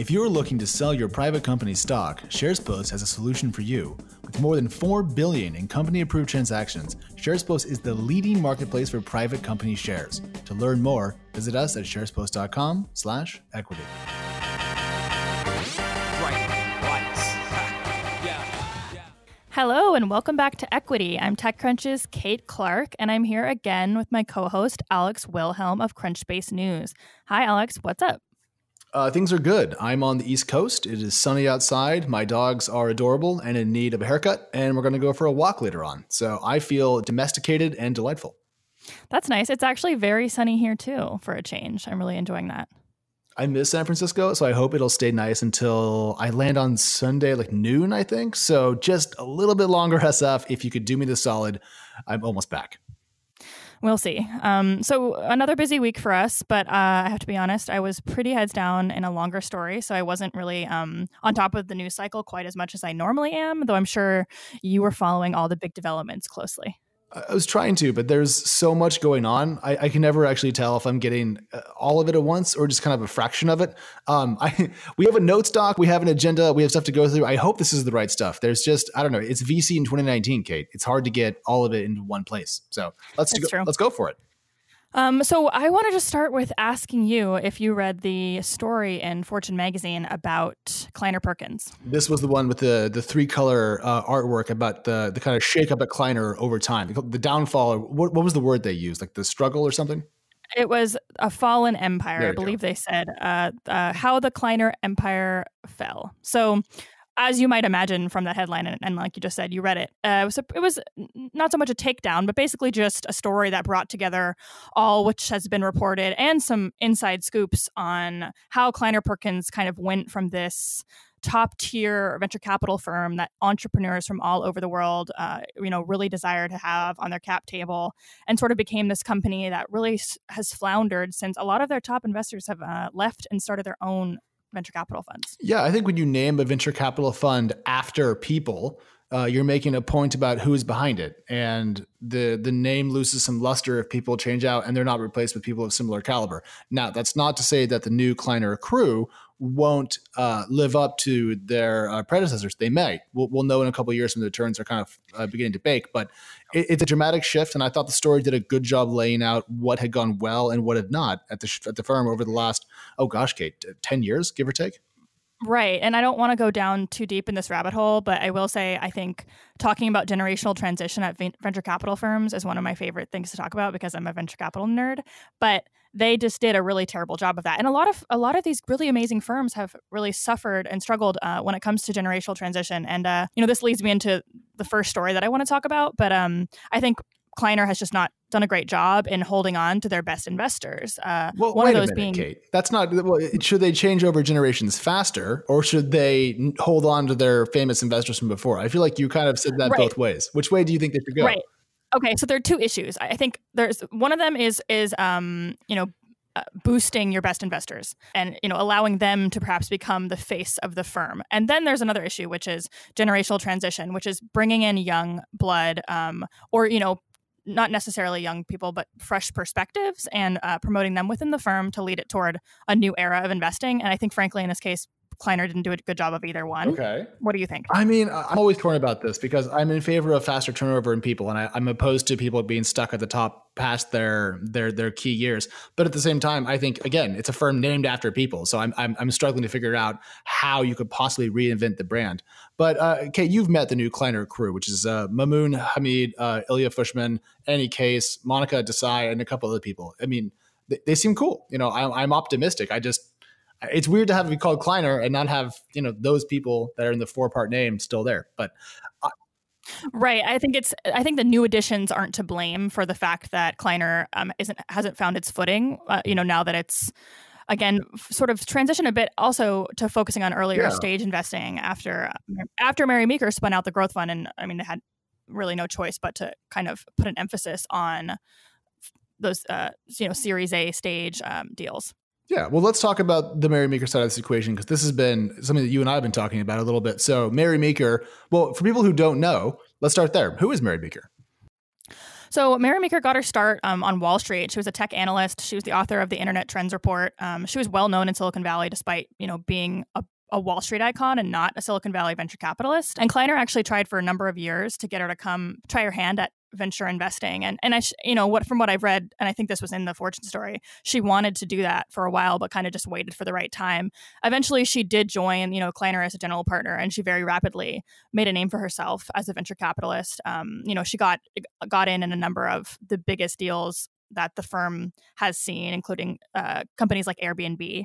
If you're looking to sell your private company stock, SharesPost has a solution for you. With more than 4 billion in company-approved transactions, SharesPost is the leading marketplace for private company shares. To learn more, visit us at sharespost.com/equity. Hello and welcome back to Equity. I'm TechCrunch's Kate Clark, and I'm here again with my co-host Alex Wilhelm of Crunchbase News. Hi, Alex. What's up? Uh, things are good. I'm on the East Coast. It is sunny outside. My dogs are adorable and in need of a haircut, and we're going to go for a walk later on. So I feel domesticated and delightful. That's nice. It's actually very sunny here too for a change. I'm really enjoying that. I miss San Francisco, so I hope it'll stay nice until I land on Sunday, like noon, I think. So just a little bit longer, SF. If you could do me the solid, I'm almost back. We'll see. Um, so another busy week for us, but uh, I have to be honest, I was pretty heads down in a longer story, so I wasn't really um, on top of the news cycle quite as much as I normally am. Though I'm sure you were following all the big developments closely. I was trying to, but there's so much going on. I, I, can never actually tell if I'm getting uh, all of it at once or just kind of a fraction of it. Um, I, we have a notes doc, we have an agenda, we have stuff to go through. I hope this is the right stuff. There's just I don't know. It's VC in 2019, Kate. It's hard to get all of it into one place. So let's go, let's go for it. Um, so I wanted to just start with asking you if you read the story in Fortune magazine about Kleiner Perkins. This was the one with the the three color uh, artwork about the the kind of shake up at Kleiner over time, the downfall. What, what was the word they used? Like the struggle or something? It was a fallen empire, I believe go. they said. Uh, uh, how the Kleiner empire fell. So as you might imagine from that headline, and, and like you just said, you read it. Uh, it, was a, it was not so much a takedown, but basically just a story that brought together all which has been reported and some inside scoops on how Kleiner Perkins kind of went from this top tier venture capital firm that entrepreneurs from all over the world, uh, you know, really desire to have on their cap table, and sort of became this company that really has floundered since a lot of their top investors have uh, left and started their own venture capital funds. Yeah, I think when you name a venture capital fund after people, uh, you're making a point about who's behind it, and the the name loses some luster if people change out and they're not replaced with people of similar caliber. Now, that's not to say that the new Kleiner crew won't uh, live up to their uh, predecessors. They may. We'll, we'll, know in a couple years when the returns are kind of uh, beginning to bake. But it, it's a dramatic shift, and I thought the story did a good job laying out what had gone well and what had not at the at the firm over the last oh gosh, Kate, ten years, give or take. Right. And I don't want to go down too deep in this rabbit hole, but I will say I think talking about generational transition at venture capital firms is one of my favorite things to talk about because I'm a venture capital nerd. But they just did a really terrible job of that. And a lot of a lot of these really amazing firms have really suffered and struggled uh, when it comes to generational transition. And uh, you know, this leads me into the first story that I want to talk about. But um, I think Kleiner has just not done a great job in holding on to their best investors. Uh, well, one of those minute, being Kate. That's not. Well, should they change over generations faster, or should they hold on to their famous investors from before? I feel like you kind of said that right. both ways. Which way do you think they should go? Right. Okay, so there are two issues. I think there's one of them is is um you know uh, boosting your best investors and you know allowing them to perhaps become the face of the firm and then there's another issue which is generational transition which is bringing in young blood um, or you know not necessarily young people, but fresh perspectives and uh, promoting them within the firm to lead it toward a new era of investing. And I think, frankly, in this case, Kleiner didn't do a good job of either one. Okay. What do you think? I mean, I'm always torn about this because I'm in favor of faster turnover in people, and I, am opposed to people being stuck at the top past their their their key years. But at the same time, I think again, it's a firm named after people, so I'm I'm, I'm struggling to figure out how you could possibly reinvent the brand. But uh, Kate, you've met the new Kleiner crew, which is uh, Mamoon Hamid, uh, Ilya Fushman, Annie Case, Monica Desai, and a couple other people. I mean, they, they seem cool. You know, I, I'm optimistic. I just it's weird to have it be called Kleiner and not have you know those people that are in the four part name still there. But I, right, I think it's I think the new additions aren't to blame for the fact that Kleiner um, isn't hasn't found its footing. Uh, you know, now that it's again sort of transition a bit also to focusing on earlier yeah. stage investing after after Mary Meeker spun out the growth fund and I mean they had really no choice but to kind of put an emphasis on those uh, you know Series A stage um, deals. Yeah, well, let's talk about the Mary Meeker side of this equation because this has been something that you and I have been talking about a little bit. So, Mary Meeker, well, for people who don't know, let's start there. Who is Mary Meeker? So Mary Meeker got her start um, on Wall Street. She was a tech analyst. She was the author of the Internet Trends Report. Um, she was well known in Silicon Valley, despite you know being a a Wall Street icon and not a Silicon Valley venture capitalist. And Kleiner actually tried for a number of years to get her to come try her hand at venture investing. And and I, you know, what from what I've read, and I think this was in the Fortune story, she wanted to do that for a while, but kind of just waited for the right time. Eventually, she did join, you know, Kleiner as a general partner, and she very rapidly made a name for herself as a venture capitalist. Um, you know, she got got in in a number of the biggest deals that the firm has seen, including uh, companies like Airbnb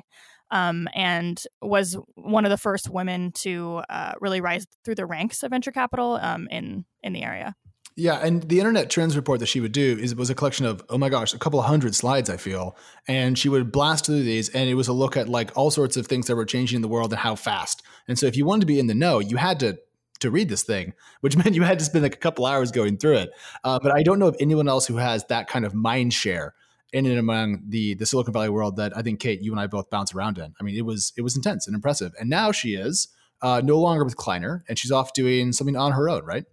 um, and was one of the first women to uh, really rise through the ranks of venture capital um, in in the area. Yeah, and the internet trends report that she would do is was a collection of oh my gosh, a couple of hundred slides I feel, and she would blast through these, and it was a look at like all sorts of things that were changing in the world and how fast. And so if you wanted to be in the know, you had to to read this thing, which meant you had to spend like a couple hours going through it. Uh, but I don't know of anyone else who has that kind of mind share in and among the the Silicon Valley world that I think Kate, you and I both bounce around in. I mean, it was it was intense and impressive. And now she is uh, no longer with Kleiner, and she's off doing something on her own, right?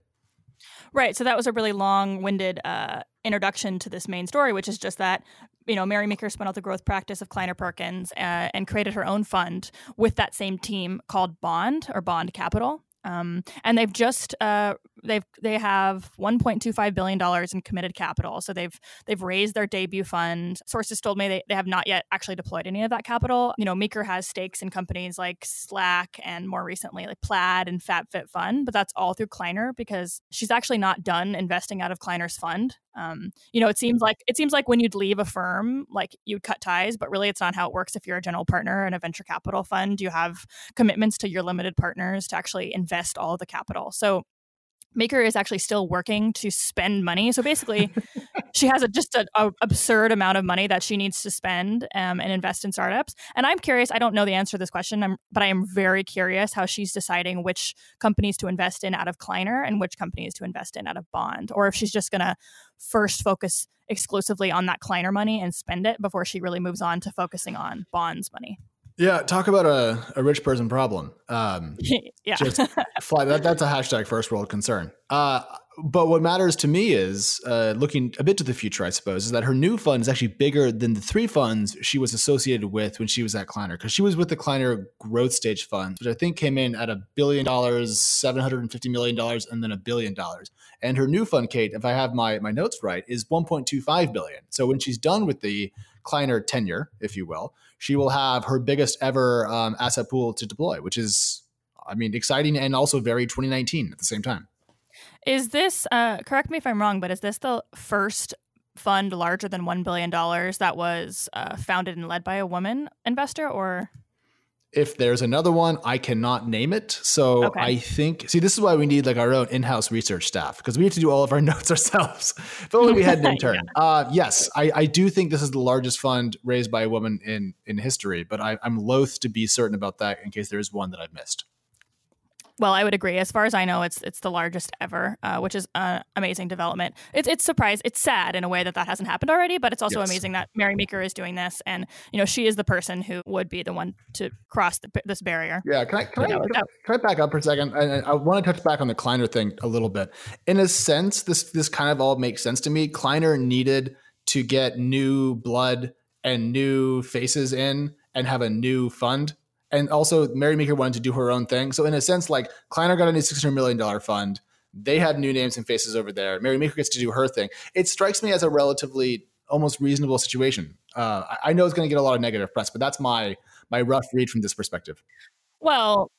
Right. So that was a really long-winded uh, introduction to this main story, which is just that you know Mary Meeker spun out the growth practice of Kleiner Perkins uh, and created her own fund with that same team called Bond or Bond Capital. Um, and they've just uh, they've they have 1.25 billion dollars in committed capital. So they've they've raised their debut fund. Sources told me they, they have not yet actually deployed any of that capital. You know, Meeker has stakes in companies like Slack and more recently like Plaid and FabFitFun, but that's all through Kleiner because she's actually not done investing out of Kleiner's fund. Um, you know, it seems like it seems like when you'd leave a firm, like you'd cut ties, but really it's not how it works. If you're a general partner in a venture capital fund, you have commitments to your limited partners to actually invest all the capital. So Meeker is actually still working to spend money. So basically, she has a, just an absurd amount of money that she needs to spend um, and invest in startups. And I'm curious. I don't know the answer to this question, I'm, but I am very curious how she's deciding which companies to invest in out of Kleiner and which companies to invest in out of Bond, or if she's just going to first focus exclusively on that Kleiner money and spend it before she really moves on to focusing on Bond's money. Yeah, talk about a, a rich person problem. Um, yeah, just fly. That, that's a hashtag first world concern. Uh, but what matters to me is uh, looking a bit to the future, I suppose, is that her new fund is actually bigger than the three funds she was associated with when she was at Kleiner. Because she was with the Kleiner growth stage fund, which I think came in at a billion dollars, $750 million, and then a billion dollars. And her new fund, Kate, if I have my, my notes right, is 1.25 billion. So when she's done with the Kleiner tenure, if you will, she will have her biggest ever um, asset pool to deploy, which is, I mean, exciting and also very 2019 at the same time. Is this, uh, correct me if I'm wrong, but is this the first fund larger than $1 billion that was uh, founded and led by a woman investor or? if there's another one, I cannot name it. So okay. I think, see, this is why we need like our own in-house research staff because we have to do all of our notes ourselves. if only we had an intern. yeah. uh, yes, I, I, do think this is the largest fund raised by a woman in in history, but I, I'm loath to be certain about that in case there is one that I've missed. Well, I would agree. As far as I know, it's it's the largest ever, uh, which is an amazing development. It's it's surprise. It's sad in a way that that hasn't happened already, but it's also yes. amazing that Mary Meeker is doing this, and you know she is the person who would be the one to cross the, this barrier. Yeah, can I can, I, can, I, can I back up for a second? I, I want to touch back on the Kleiner thing a little bit. In a sense, this this kind of all makes sense to me. Kleiner needed to get new blood and new faces in and have a new fund and also Mary Meeker wanted to do her own thing. So in a sense, like Kleiner got a new six hundred million dollar fund. They have new names and faces over there. Mary Meeker gets to do her thing. It strikes me as a relatively almost reasonable situation. Uh, I know it's going to get a lot of negative press, but that's my my rough read from this perspective. Well,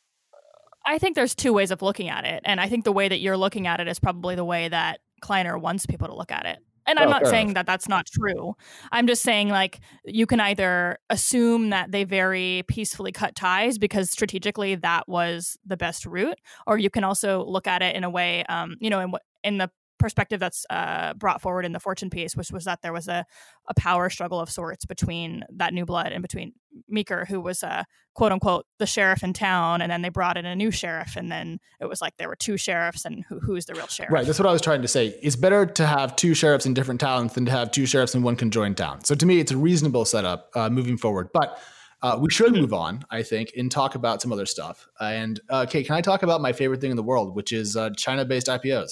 I think there's two ways of looking at it, and I think the way that you're looking at it is probably the way that Kleiner wants people to look at it. And I'm oh, not saying enough. that that's not true. I'm just saying like you can either assume that they very peacefully cut ties because strategically that was the best route, or you can also look at it in a way, um, you know, in, in the perspective that's uh, brought forward in the Fortune piece, which was that there was a, a power struggle of sorts between that new blood and between Meeker, who was uh, quote unquote the sheriff in town, and then they brought in a new sheriff, and then it was like there were two sheriffs, and who, who's the real sheriff? Right. That's what I was trying to say. It's better to have two sheriffs in different towns than to have two sheriffs in one conjoined town. So to me, it's a reasonable setup uh, moving forward, but. Uh, we should move on, I think, and talk about some other stuff. And uh, Kate, can I talk about my favorite thing in the world, which is uh, China-based IPOs?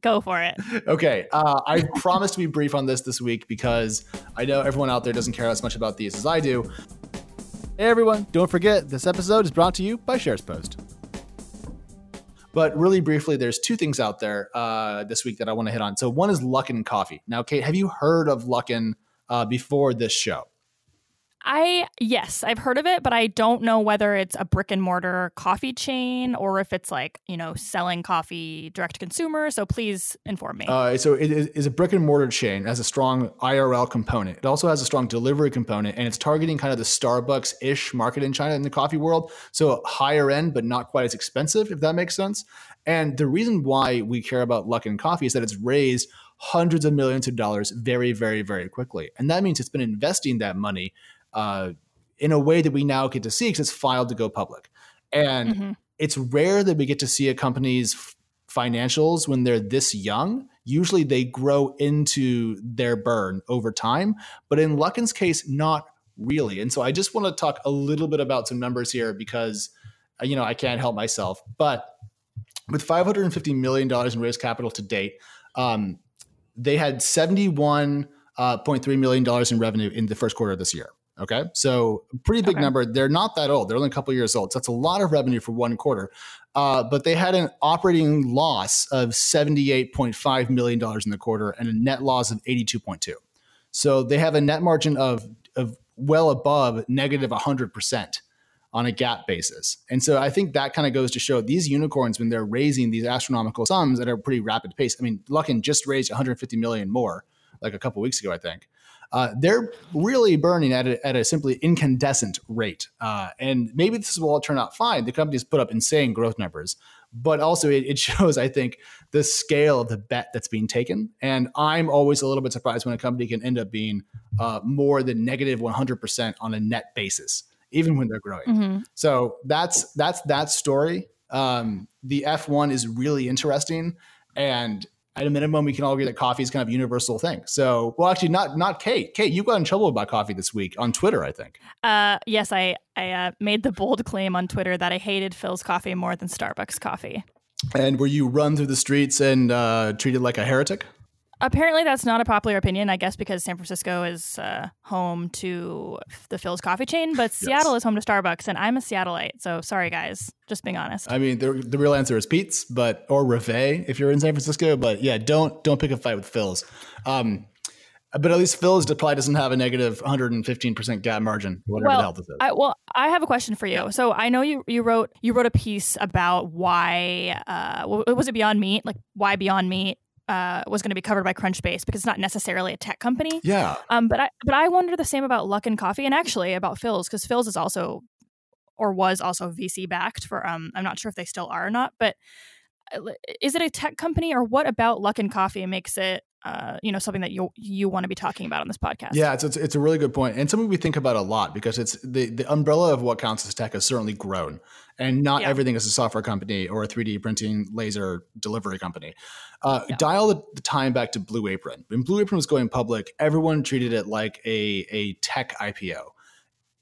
Go for it. Okay. Uh, I promise to be brief on this this week because I know everyone out there doesn't care as much about these as I do. Hey, everyone. Don't forget, this episode is brought to you by SharesPost. But really briefly, there's two things out there uh, this week that I want to hit on. So one is Luckin Coffee. Now, Kate, have you heard of Luckin uh, before this show? I yes, I've heard of it, but I don't know whether it's a brick and mortar coffee chain or if it's like you know selling coffee direct to consumer. So please inform me. Uh, so it is a brick and mortar chain. It has a strong IRL component. It also has a strong delivery component, and it's targeting kind of the Starbucks ish market in China in the coffee world. So higher end, but not quite as expensive, if that makes sense. And the reason why we care about Luckin Coffee is that it's raised hundreds of millions of dollars very, very, very quickly, and that means it's been investing that money uh, in a way that we now get to see because it's filed to go public. And mm-hmm. it's rare that we get to see a company's f- financials when they're this young. Usually they grow into their burn over time. But in Luckin's case, not really. And so I just want to talk a little bit about some numbers here because, uh, you know, I can't help myself. But with $550 million in raised capital to date, um, they had $71.3 uh, million in revenue in the first quarter of this year. Okay. So pretty big okay. number. They're not that old. They're only a couple years old. So that's a lot of revenue for one quarter. Uh, but they had an operating loss of $78.5 million in the quarter and a net loss of 82.2. So they have a net margin of, of well above negative 100% on a GAAP basis. And so I think that kind of goes to show these unicorns, when they're raising these astronomical sums at a pretty rapid pace. I mean, Luckin just raised 150 million more like a couple weeks ago, I think uh, they're really burning at a, at a simply incandescent rate. Uh, and maybe this will all turn out fine. The company's put up insane growth numbers, but also it, it, shows, I think, the scale of the bet that's being taken. And I'm always a little bit surprised when a company can end up being uh, more than negative 100% on a net basis, even when they're growing. Mm-hmm. So that's that's that story. Um, the F1 is really interesting. And at a minimum, we can all agree that coffee is kind of a universal thing. So, well, actually, not not Kate. Kate, you got in trouble about coffee this week on Twitter, I think. Uh, yes, I I uh, made the bold claim on Twitter that I hated Philz coffee more than Starbucks coffee. And were you run through the streets and uh, treated like a heretic? Apparently, that's not a popular opinion. I guess because San Francisco is uh, home to the Philz coffee chain, but yes. Seattle is home to Starbucks, and I'm a Seattleite. So sorry, guys. Just being honest. I mean, the, the real answer is Pete's, but or Reveille if you're in San Francisco. But yeah, don't don't pick a fight with Philz. Um, but at least Philz probably doesn't have a negative 115% GAAP margin, whatever well, the hell this is. I, well, I have a question for you. Yeah. So I know you you wrote you wrote a piece about why uh, was it Beyond Meat, like why Beyond Meat uh, was going to be covered by Crunchbase because it's not necessarily a tech company. Yeah. Um, but I but I wonder the same about Luckin Coffee and actually about Philz because Philz is also or was also VC backed for um I'm not sure if they still are or not, but uh, is it a tech company or what about Luckin Coffee makes it uh, you know something that you you want to be talking about on this podcast. Yeah, it's, it's, it's a really good point and something we think about a lot because it's the the umbrella of what counts as tech has certainly grown, and not yeah. everything is a software company or a 3D printing laser delivery company. Uh, yeah. Dial the, the, time back to Blue Apron. When Blue Apron was going public, everyone treated it like a a tech IPO.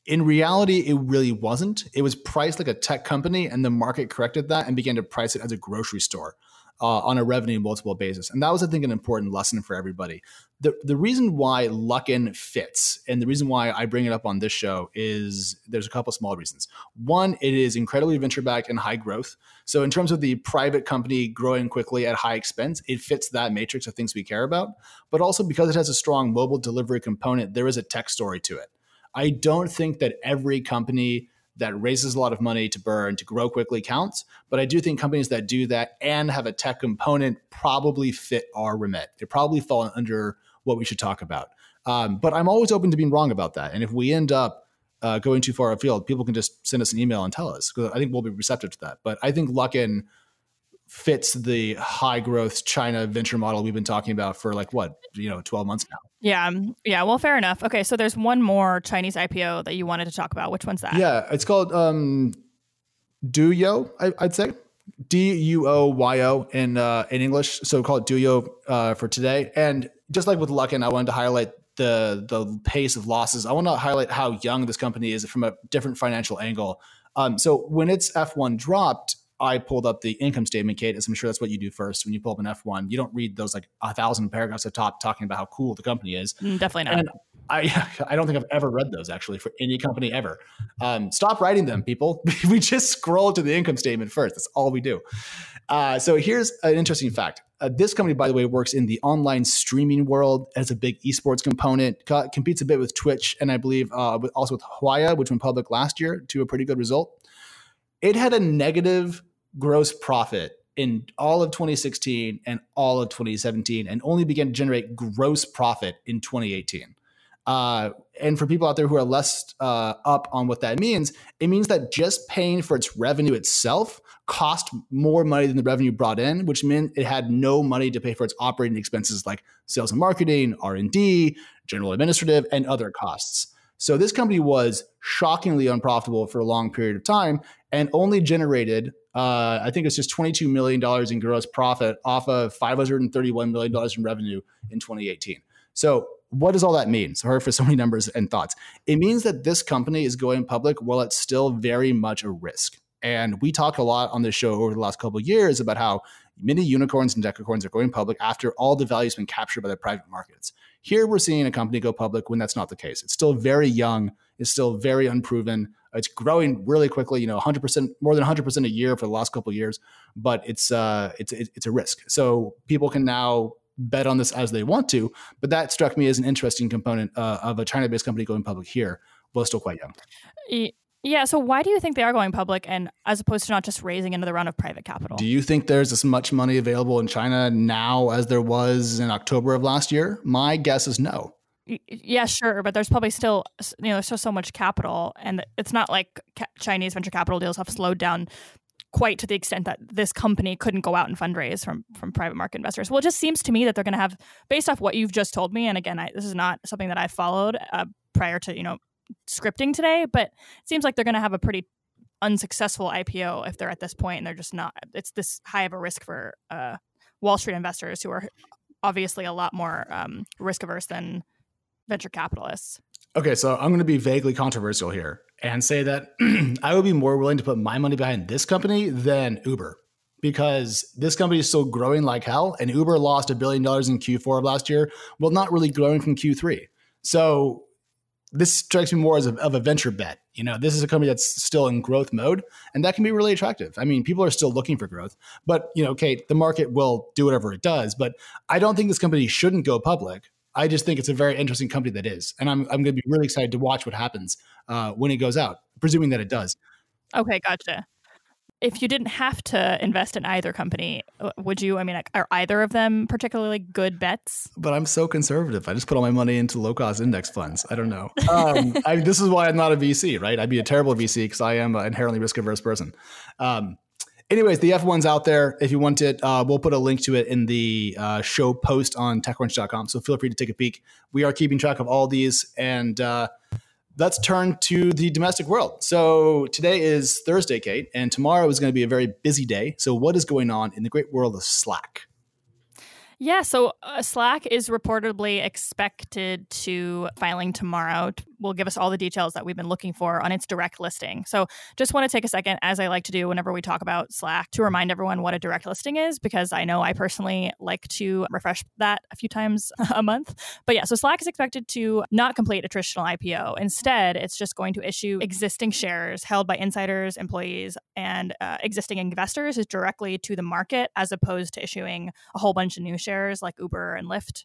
In reality, it really wasn't. It was priced like a tech company, and the market corrected that and began to price it as a grocery store uh, on a revenue multiple basis. And that was, I think, an important lesson for everybody. The, the reason why Luckin fits and the reason why I bring it up on this show is there's a couple small reasons. One, it is incredibly venture backed and high growth. So, in terms of the private company growing quickly at high expense, it fits that matrix of things we care about. But also because it has a strong mobile delivery component, there is a tech story to it. I don't think that every company that raises a lot of money to burn to grow quickly counts. But I do think companies that do that and have a tech component probably fit our remit. They probably fall under what we should talk about. Um, but I'm always open to being wrong about that. And if we end up uh, going too far afield, people can just send us an email and tell us because I think we'll be receptive to that. But I think Luckin fits the high growth China venture model we've been talking about for like what, you know, 12 months now. Yeah. Um, yeah. Well, fair enough. Okay. So there's one more Chinese IPO that you wanted to talk about. Which one's that? Yeah. It's called um, Douyu, I, would say. D U O Y O in uh, in English, so call it Douyu uh, for today. And just like with Luckin, I wanted to highlight the the pace of losses. I want to highlight how young this company is from a different financial angle. Um, so when its F1 dropped, I pulled up the income statement, Kate, as I'm sure that's what you do first when you pull up an F1. You don't read those like a thousand paragraphs at top talking about how cool the company is. Mm, definitely not. And I I don't think I've ever read those actually for any company ever. Um, stop writing them, people. we just scroll to the income statement first. That's all we do. Uh, so here's an interesting fact. Uh, this company, by the way, works in the online streaming world as a big esports component. Co- competes a bit with Twitch, and I believe uh, with, also with Huya, which went public last year to a pretty good result. It had a negative gross profit in all of 2016 and all of 2017, and only began to generate gross profit in 2018. Uh, and for people out there who are less uh, up on what that means, it means that just paying for its revenue itself cost more money than the revenue brought in, which meant it had no money to pay for its operating expenses like sales and marketing, R and D, general administrative, and other costs. So this company was shockingly unprofitable for a long period of time and only generated, uh, I think it's just $22 million in gross profit off of $531 million in revenue in 2018. So what does all that mean? Sorry for so many numbers and thoughts. It means that this company is going public while it's still very much a risk. And we talk a lot on this show over the last couple of years about how many unicorns and decacorns are going public after all the value has been captured by the private markets. Here we're seeing a company go public when that's not the case. It's still very young, it's still very unproven. It's growing really quickly, you know, 100% more than 100% a year for the last couple of years, but it's uh it's it's a risk. So people can now bet on this as they want to. But that struck me as an interesting component uh, of a China based company going public here, while still quite young. Yeah. So why do you think they are going public and as opposed to not just raising another round of private capital? Do you think there's as much money available in China now as there was in October of last year? My guess is no. Yeah, sure, but there's probably still you know there's still so much capital, and it's not like Chinese venture capital deals have slowed down quite to the extent that this company couldn't go out and fundraise from from private market investors. Well, it just seems to me that they're going to have, based off what you've just told me, and again, I, this is not something that I followed uh, prior to you know scripting today, but it seems like they're going to have a pretty unsuccessful IPO if they're at this point and they're just not. It's this high of a risk for uh, Wall Street investors who are obviously a lot more um, risk averse than venture capitalists. Okay, so I'm going to be vaguely controversial here and say that I would be more willing to put my money behind this company than Uber because this company is still growing like hell and Uber lost a billion dollars in Q4 of last year while not really growing from Q3. So this strikes me more as a, of a venture bet. You know, this is a company that's still in growth mode, and that can be really attractive. I mean, people are still looking for growth, but you know, Kate, the market will do whatever it does. But I don't think this company shouldn't go public. I just think it's a very interesting company that is, and I'm I'm going to be really excited to watch what happens uh, when it goes out, presuming that it does. Okay, gotcha. If you didn't have to invest in either company, uh, would you? I mean, are either of them particularly good bets? But I'm so conservative. I just put all my money into low cost index funds. I don't know. Um, I, this is why I'm not a VC, right? I'd be a terrible VC because I am an inherently risk averse person. Um, anyways, the F1's out there. If you want it, uh, we'll put a link to it in the uh, show post on TechCrunch.com. So feel free to take a peek. We are keeping track of all these. And uh, let's turn to the domestic world. So today is Thursday, Kate, and tomorrow is going to be a very busy day. So, what is going on in the great world of Slack? Yeah, so uh, Slack is reportedly expected to filing tomorrow. Will give us all the details that we've been looking for on its direct listing. So, just want to take a second, as I like to do whenever we talk about Slack, to remind everyone what a direct listing is, because I know I personally like to refresh that a few times a month. But yeah, so Slack is expected to not complete a traditional IPO. Instead, it's just going to issue existing shares held by insiders, employees, and uh, existing investors directly to the market, as opposed to issuing a whole bunch of new shares shares like Uber and Lyft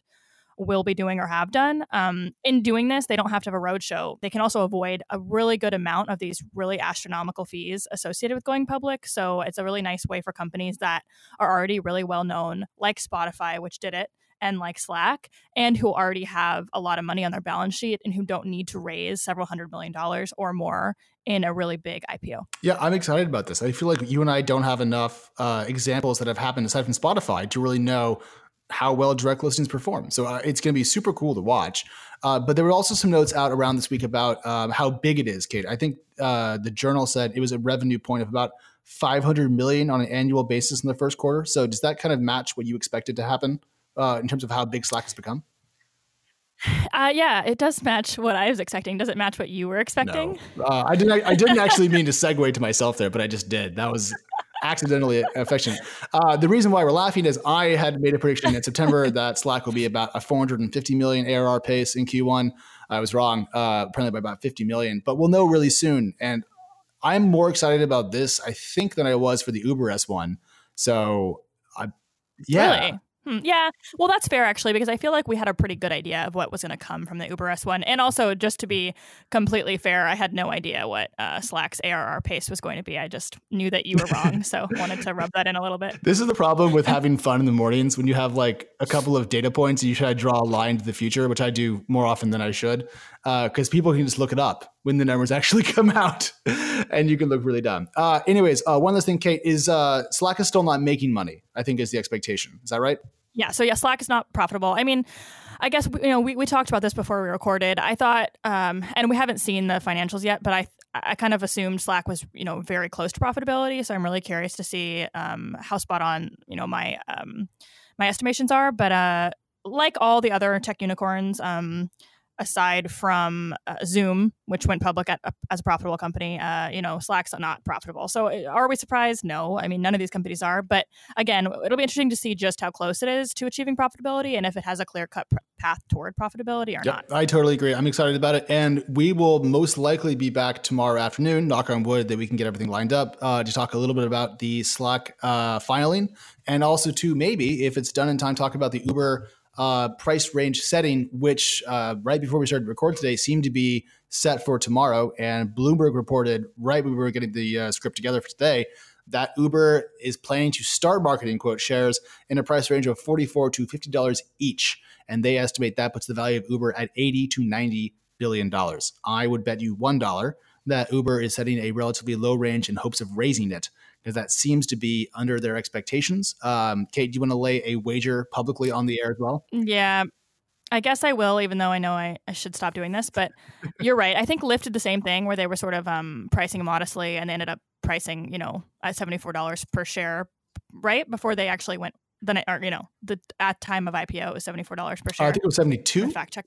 will be doing or have done. Um, in doing this, they don't have to have a roadshow. They can also avoid a really good amount of these really astronomical fees associated with going public. So it's a really nice way for companies that are already really well known, like Spotify, which did it, and like Slack, and who already have a lot of money on their balance sheet and who don't need to raise several hundred million dollars or more in a really big IPO. Yeah, I'm excited about this. I feel like you and I don't have enough uh, examples that have happened aside from Spotify to really know how well direct listings perform. So uh, it's going to be super cool to watch. Uh, but there were also some notes out around this week about um, how big it is, Kate. I think uh, the journal said it was a revenue point of about 500 million on an annual basis in the first quarter. So does that kind of match what you expected to happen uh, in terms of how big Slack has become? Uh, yeah, it does match what I was expecting. Does it match what you were expecting? No. Uh, I didn't. I didn't actually mean to segue to myself there, but I just did. That was accidentally affectionate. Uh, the reason why we're laughing is I had made a prediction in September that Slack will be about a 450 million ARR pace in Q1. I was wrong, uh, apparently by about 50 million, but we'll know really soon. And I'm more excited about this, I think, than I was for the Uber S1. So, I, yeah. Really? Hmm, yeah, well, that's fair actually, because I feel like we had a pretty good idea of what was going to come from the Uber S1. And also, just to be completely fair, I had no idea what uh, Slack's ARR pace was going to be. I just knew that you were wrong. so, wanted to rub that in a little bit. This is the problem with having fun in the mornings when you have like a couple of data points and you try to draw a line to the future, which I do more often than I should, because uh, people can just look it up when the numbers actually come out and you can look really dumb. Uh, anyways, uh, one last thing, Kate, is uh, Slack is still not making money, I think is the expectation. Is that right? Yeah. So yeah, Slack is not profitable. I mean, I guess you know we, we talked about this before we recorded. I thought, um, and we haven't seen the financials yet, but I I kind of assumed Slack was you know very close to profitability. So I'm really curious to see um, how spot on you know my um, my estimations are. But uh, like all the other tech unicorns, um, aside from uh, Zoom, which went public at, uh, as a profitable company, uh, you know, Slack's not profitable. So uh, are we surprised? No. I mean, none of these companies are. But again, it'll be interesting to see just how close it is to achieving profitability and if it has a clear cut pr- path toward profitability or yep, not. I totally agree. I'm excited about it. And we will most likely be back tomorrow afternoon, knock on wood, that we can get everything lined up uh, to talk a little bit about the Slack uh, filing and also to maybe, if it's done in time, talk about the Uber uh, price range setting, which uh, right before we started to record today seemed to be set for tomorrow. And Bloomberg reported right when we were getting the uh, script together for today that Uber is planning to start marketing quote shares in a price range of 44 to $50 each. And they estimate that puts the value of Uber at 80 to 90 billion dollars. I would bet you $1 that Uber is setting a relatively low range in hopes of raising it because that seems to be under their expectations. Um, Kate, do you want to lay a wager publicly on the air as well? Yeah. I guess I will, even though I know I, I should stop doing this. But you're right. I think Lyft did the same thing where they were sort of um, pricing modestly and they ended up pricing, you know, at $74 per share, right? Before they actually went, then, or, you know, the at time of IPO, it was $74 per share. Uh, I think it was 72 Fact check.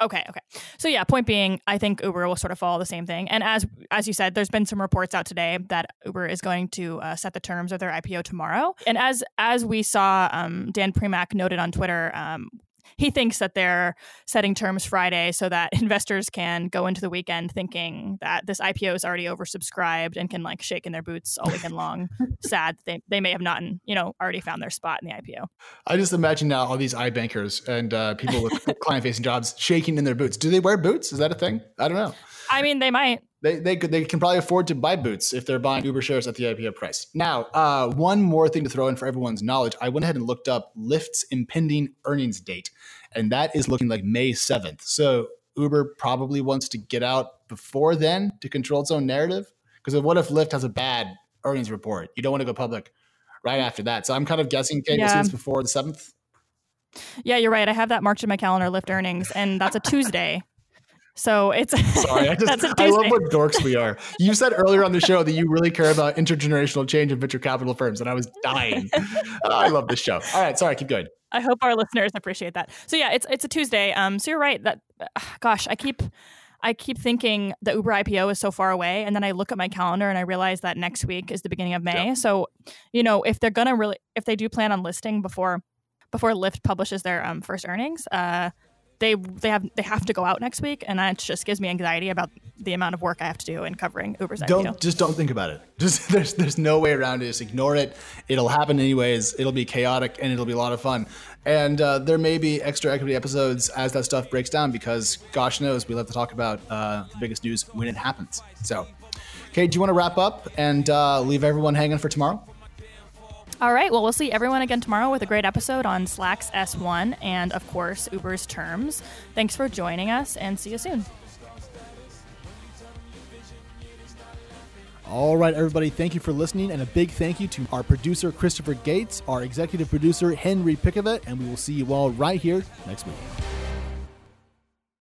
Okay, okay. So yeah, point being, I think Uber will sort of follow the same thing. And as as you said, there's been some reports out today that Uber is going to uh, set the terms of their IPO tomorrow. And as as we saw, um, Dan Primack noted on Twitter, um, he thinks that they're setting terms Friday so that investors can go into the weekend thinking that this IPO is already oversubscribed and can like shake in their boots all weekend long. Sad they they may have not, you know, already found their spot in the IPO. I just imagine now all these iBankers and uh, people with client facing jobs shaking in their boots. Do they wear boots? Is that a thing? I don't know. I mean, they might. They, they could they can probably afford to buy boots if they're buying Uber shares at the IPO price. Now, uh, one more thing to throw in for everyone's knowledge, I went ahead and looked up Lyft's impending earnings date, and that is looking like May seventh. So Uber probably wants to get out before then to control its own narrative. Because what if Lyft has a bad earnings report? You don't want to go public right after that. So I'm kind of guessing Kate yeah. will before the seventh. Yeah, you're right. I have that marked in my calendar, Lyft earnings, and that's a Tuesday. So it's sorry. I just I love what dorks we are. You said earlier on the show that you really care about intergenerational change in venture capital firms, and I was dying. I love this show. All right, sorry, keep going. I hope our listeners appreciate that. So yeah, it's it's a Tuesday. Um, so you're right that, gosh, I keep. I keep thinking the Uber IPO is so far away, and then I look at my calendar and I realize that next week is the beginning of May. Yeah. So, you know, if they're gonna really, if they do plan on listing before before Lyft publishes their um, first earnings, uh, they they have they have to go out next week, and that just gives me anxiety about the amount of work I have to do in covering Uber's don't, IPO. Just don't think about it. Just there's there's no way around it. Just ignore it. It'll happen anyways. It'll be chaotic and it'll be a lot of fun. And uh, there may be extra equity episodes as that stuff breaks down because gosh knows we love to talk about uh, the biggest news when it happens. So, Kate, do you want to wrap up and uh, leave everyone hanging for tomorrow? All right. Well, we'll see everyone again tomorrow with a great episode on Slack's S1 and, of course, Uber's terms. Thanks for joining us and see you soon. All right, everybody, thank you for listening, and a big thank you to our producer, Christopher Gates, our executive producer, Henry Pickavet, and we will see you all right here next week.